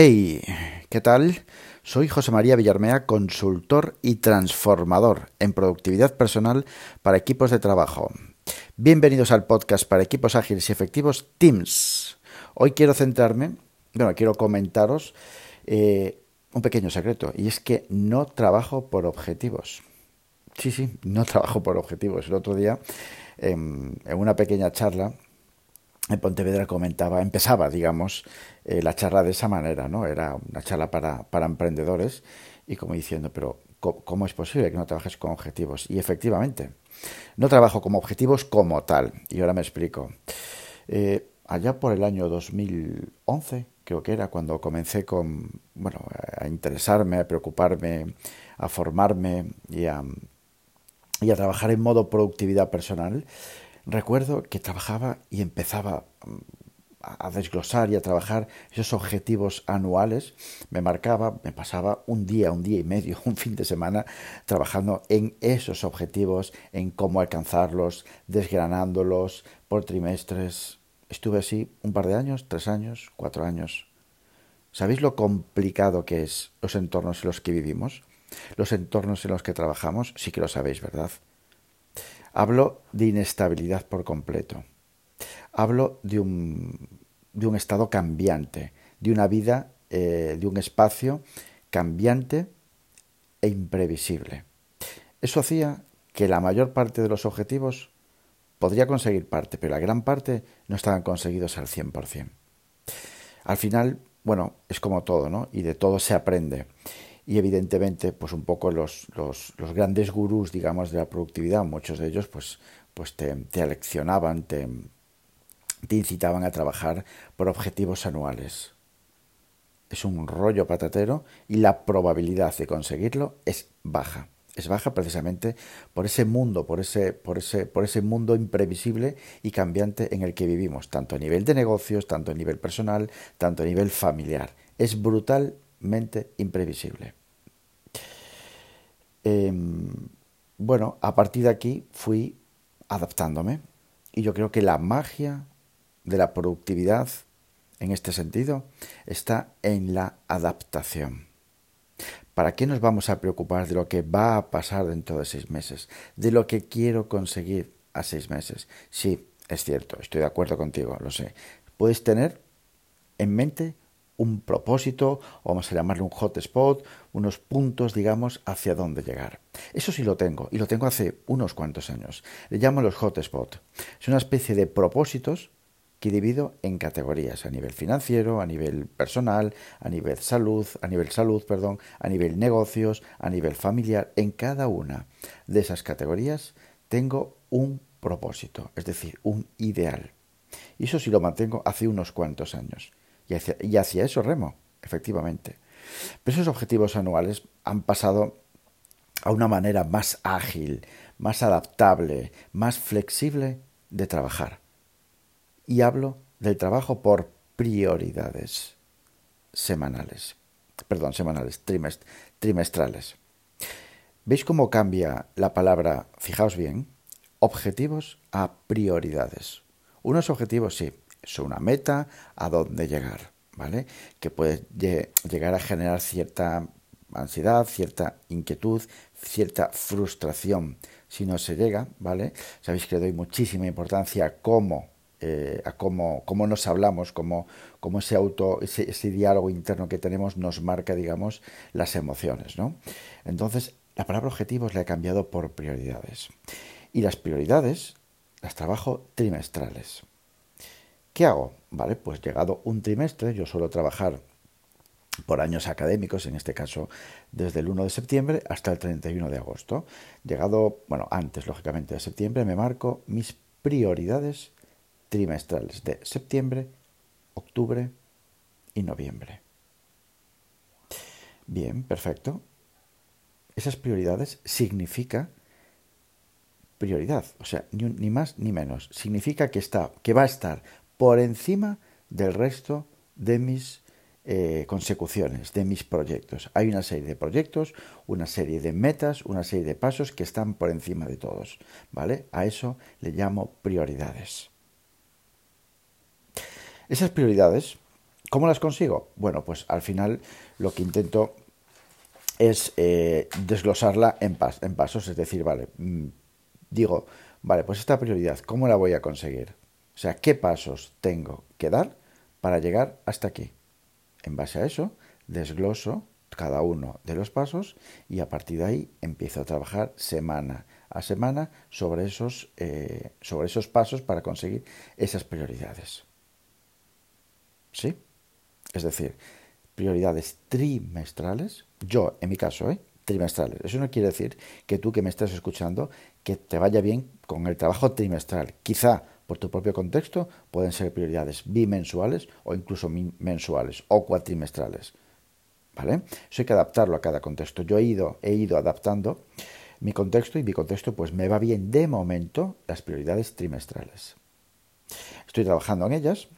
Hey, ¿qué tal? Soy José María Villarmea, consultor y transformador en productividad personal para equipos de trabajo. Bienvenidos al podcast para equipos ágiles y efectivos Teams. Hoy quiero centrarme, bueno, quiero comentaros eh, un pequeño secreto y es que no trabajo por objetivos. Sí, sí, no trabajo por objetivos. El otro día, en una pequeña charla, en Pontevedra comentaba, empezaba, digamos, eh, la charla de esa manera, ¿no? Era una charla para, para emprendedores y como diciendo, pero ¿cómo, es posible que no trabajes con objetivos? Y efectivamente, no trabajo como objetivos como tal. Y ahora me explico. Eh, allá por el año 2011, creo que era, cuando comencé con, bueno, a interesarme, a preocuparme, a formarme y a, y a trabajar en modo productividad personal, recuerdo que trabajaba y empezaba mm, a desglosar y a trabajar esos objetivos anuales, me marcaba, me pasaba un día, un día y medio, un fin de semana trabajando en esos objetivos, en cómo alcanzarlos, desgranándolos por trimestres. Estuve así un par de años, tres años, cuatro años. ¿Sabéis lo complicado que es los entornos en los que vivimos? Los entornos en los que trabajamos, sí que lo sabéis, ¿verdad? Hablo de inestabilidad por completo. Hablo de un, de un estado cambiante, de una vida, eh, de un espacio cambiante e imprevisible. Eso hacía que la mayor parte de los objetivos podría conseguir parte, pero la gran parte no estaban conseguidos al 100%. Al final, bueno, es como todo, ¿no? Y de todo se aprende y evidentemente pues un poco los, los, grandes gurús digamos de la productividad muchos de ellos pues pues te, te aleccionaban te, te incitaban a trabajar por objetivos anuales es un rollo patatero y la probabilidad de conseguirlo es baja es baja precisamente por ese mundo, por ese, por ese, por ese mundo imprevisible y cambiante en el que vivimos, tanto a nivel de negocios, tanto a nivel personal, tanto a nivel familiar. Es brutalmente imprevisible. Em, bueno, a partir de aquí fui adaptándome y yo creo que la magia de la productividad en este sentido está en la adaptación. ¿Para qué nos vamos a preocupar de lo que va a pasar dentro de seis meses? De lo que quiero conseguir a seis meses. Sí, es cierto, estoy de acuerdo contigo, lo sé. Puedes tener en mente un propósito, o vamos a llamarle un hotspot, unos puntos, digamos, hacia dónde llegar. Eso sí lo tengo, y lo tengo hace unos cuantos años. Le llamo los hotspots. Es una especie de propósitos que divido en categorías, a nivel financiero, a nivel personal, a nivel salud, a nivel salud, perdón, a nivel negocios, a nivel familiar. En cada una de esas categorías tengo un propósito, es decir, un ideal. Y eso sí lo mantengo hace unos cuantos años. Y hacia, eso remo, efectivamente. Pero esos objetivos anuales han pasado a una manera más ágil, más adaptable, más flexible de trabajar. Y hablo del trabajo por prioridades semanales. Perdón, semanales, trimestrales. ¿Veis cómo cambia la palabra, fijaos bien, objetivos a prioridades? Unos objetivos sí, es una meta a dónde llegar, ¿vale? Que puede llegar a generar cierta ansiedad, cierta inquietud, cierta frustración si no se llega, ¿vale? Sabéis que le doy muchísima importancia a cómo, eh, a cómo, cómo, nos hablamos, cómo, cómo ese auto, ese, ese, diálogo interno que tenemos nos marca, digamos, las emociones, ¿no? Entonces, la palabra objetivos la he cambiado por prioridades. Y las prioridades las trabajo trimestrales. ¿Qué hago? Vale, pues llegado un trimestre, yo suelo trabajar por años académicos, en este caso desde el 1 de septiembre hasta el 31 de agosto. Llegado, bueno, antes lógicamente de septiembre, me marco mis prioridades trimestrales de septiembre, octubre y noviembre. Bien, perfecto. Esas prioridades significa prioridad, o sea, ni, ni más ni menos. Significa que está, que va a estar por encima del resto de mis eh, consecuciones, de mis proyectos. Hay una serie de proyectos, una serie de metas, una serie de pasos que están por encima de todos. ¿Vale? A eso le llamo prioridades. Esas prioridades ¿Cómo las consigo? Bueno, pues al final lo que intento es eh, desglosarla en, en, pasos, es decir, vale, mm, digo, vale, pues esta prioridad, ¿cómo la voy a conseguir? O sea, ¿qué pasos tengo que dar para llegar hasta aquí? En base a eso, desgloso cada uno de los pasos y a partir de ahí empiezo a trabajar semana a semana sobre esos, eh, sobre esos pasos para conseguir esas prioridades. ¿Sí? Es decir, prioridades trimestrales, yo en mi caso, ¿eh? trimestrales. Eso no quiere decir que tú que me estás escuchando, que te vaya bien con el trabajo trimestral. Quizá por tu propio contexto pueden ser prioridades bimensuales o incluso mensuales o cuatrimestrales. ¿Vale? Eso hay que adaptarlo a cada contexto. Yo he ido, he ido adaptando mi contexto y mi contexto pues me va bien de momento las prioridades trimestrales. Estoy trabajando en ellas,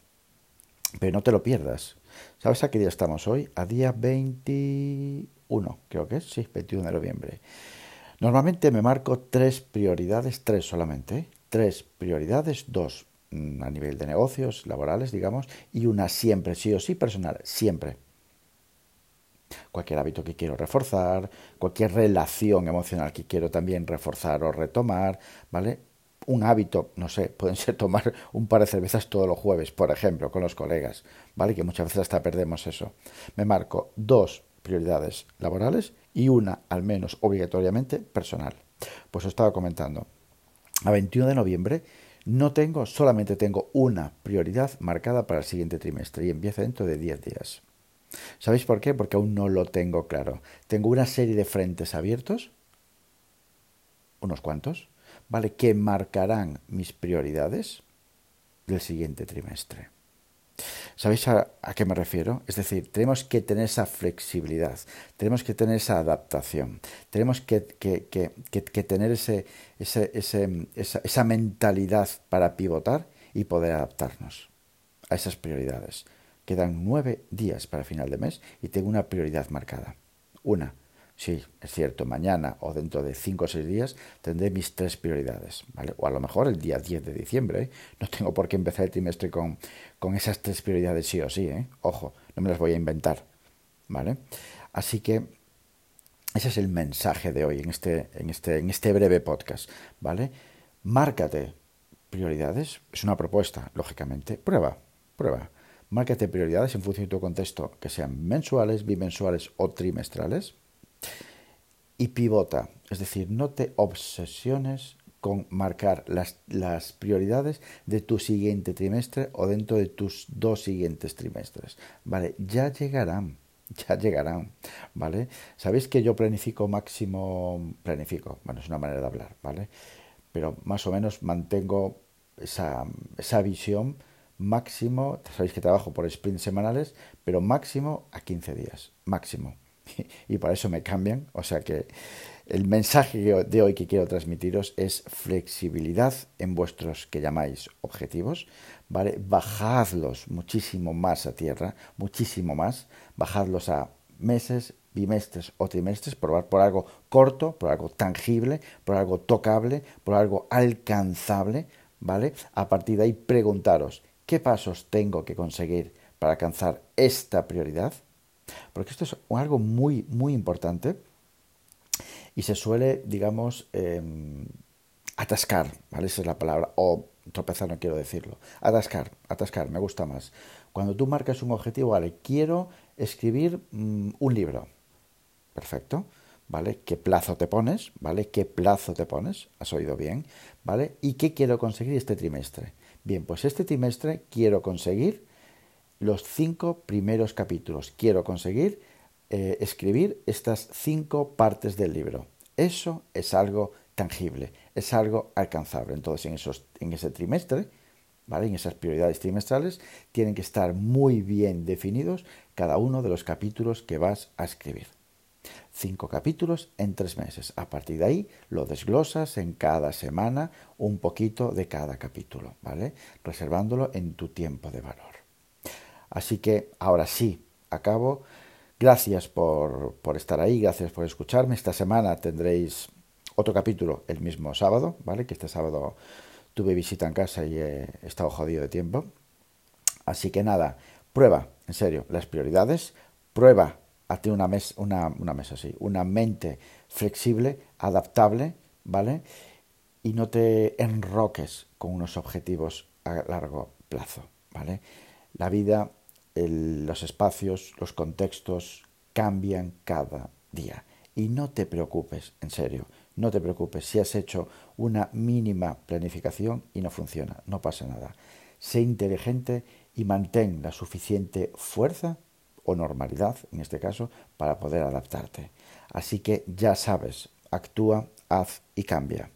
pero no te lo pierdas. ¿Sabes a qué día estamos hoy? A día 21, creo que es, sí, 21 de noviembre. Normalmente me marco tres prioridades, tres solamente, ¿eh? Tres prioridades, dos mm, a nivel de negocios, laborales, digamos, y una siempre, sí o sí, personal, siempre. Cualquier hábito que quiero reforzar, cualquier relación emocional que quiero también reforzar o retomar, ¿vale? un hábito, no sé, pueden ser tomar un par de cervezas todos los jueves, por ejemplo, con los colegas, ¿vale? Que muchas veces hasta perdemos eso. Me marco dos prioridades laborales y una, al menos obligatoriamente, personal. Pues os estaba comentando. A 21 de noviembre no tengo, solamente tengo una prioridad marcada para el siguiente trimestre y empieza dentro de 10 días. ¿Sabéis por qué? Porque aún no lo tengo claro. Tengo una serie de frentes abiertos, unos cuantos, ¿vale? Que marcarán mis prioridades del siguiente trimestre. ¿Sabéis a, qué me refiero? Es decir, tenemos que tener esa flexibilidad, tenemos que tener esa adaptación, tenemos que, tener ese, esa, esa mentalidad para pivotar y poder adaptarnos a esas prioridades. Quedan nueve días para final de mes y tengo una prioridad marcada. Una, Sí, es cierto, mañana o dentro de cinco o seis días tendré mis tres prioridades, ¿vale? O a lo mejor el día 10 de diciembre, ¿eh? No tengo por qué empezar el trimestre con, con esas tres prioridades sí o sí, ¿eh? Ojo, no me las voy a inventar, ¿vale? Así que ese es el mensaje de hoy en este, en este, en este breve podcast, ¿vale? Márcate prioridades, es una propuesta, lógicamente. Prueba, prueba. Márcate prioridades en función de tu contexto, que sean mensuales, bimensuales o trimestrales y pivota, es decir, no te obsesiones con marcar las, prioridades de tu siguiente trimestre o dentro de tus dos siguientes trimestres. Vale, ya llegarán, ya llegarán, ¿vale? Sabéis que yo planifico máximo, planifico, bueno, es una manera de hablar, ¿vale? Pero más o menos mantengo esa, esa visión máximo, sabéis que trabajo por sprints semanales, pero máximo a 15 días, máximo y para eso me cambian. O sea que el mensaje de hoy que quiero transmitiros es flexibilidad en vuestros que llamáis objetivos, ¿vale? Bajadlos muchísimo más a tierra, muchísimo más, bajadlos a meses, bimestres o trimestres, probar por algo corto, por algo tangible, por algo tocable, por algo alcanzable, ¿vale? A partir de ahí preguntaros, ¿qué pasos tengo que conseguir para alcanzar esta prioridad? Porque esto es algo muy, muy importante y se suele, digamos, em, atascar, ¿vale? Esa es la palabra, o tropezar no quiero decirlo. Atascar, atascar, me gusta más. Cuando tú marcas un objetivo, vale, quiero escribir mm, un libro. Perfecto. ¿Vale? ¿Qué plazo te pones? ¿Vale? ¿Qué plazo te pones? ¿Has oído bien? ¿Vale? ¿Y qué quiero conseguir este trimestre? Bien, pues este trimestre quiero conseguir los cinco primeros capítulos. Quiero conseguir eh, escribir estas cinco partes del libro. Eso es algo tangible, es algo alcanzable. Entonces, en, esos, en ese trimestre, ¿vale? en esas prioridades trimestrales, tienen que estar muy bien definidos cada uno de los capítulos que vas a escribir. Cinco capítulos en tres meses. A partir de ahí lo desglosas en cada semana un poquito de cada capítulo, ¿vale? Reservándolo en tu tiempo de valor. Así que ahora sí, acabo. Gracias por, estar ahí, gracias por escucharme. Esta semana tendréis otro capítulo el mismo sábado, ¿vale? Que este sábado tuve visita en casa y he estado jodido de tiempo. Así que nada, prueba en serio, las prioridades, prueba a ti una, una, una mesa así, una mente flexible, adaptable, ¿vale? Y no te enroques con unos objetivos a largo plazo, ¿vale? La vida, los espacios, los contextos cambian cada día. Y no te preocupes, en serio, no te preocupes si has hecho una mínima planificación y no funciona, no pasa nada. Sé inteligente y mantén la suficiente fuerza o normalidad, en este caso, para poder adaptarte. Así que ya sabes, actúa, haz y cambia.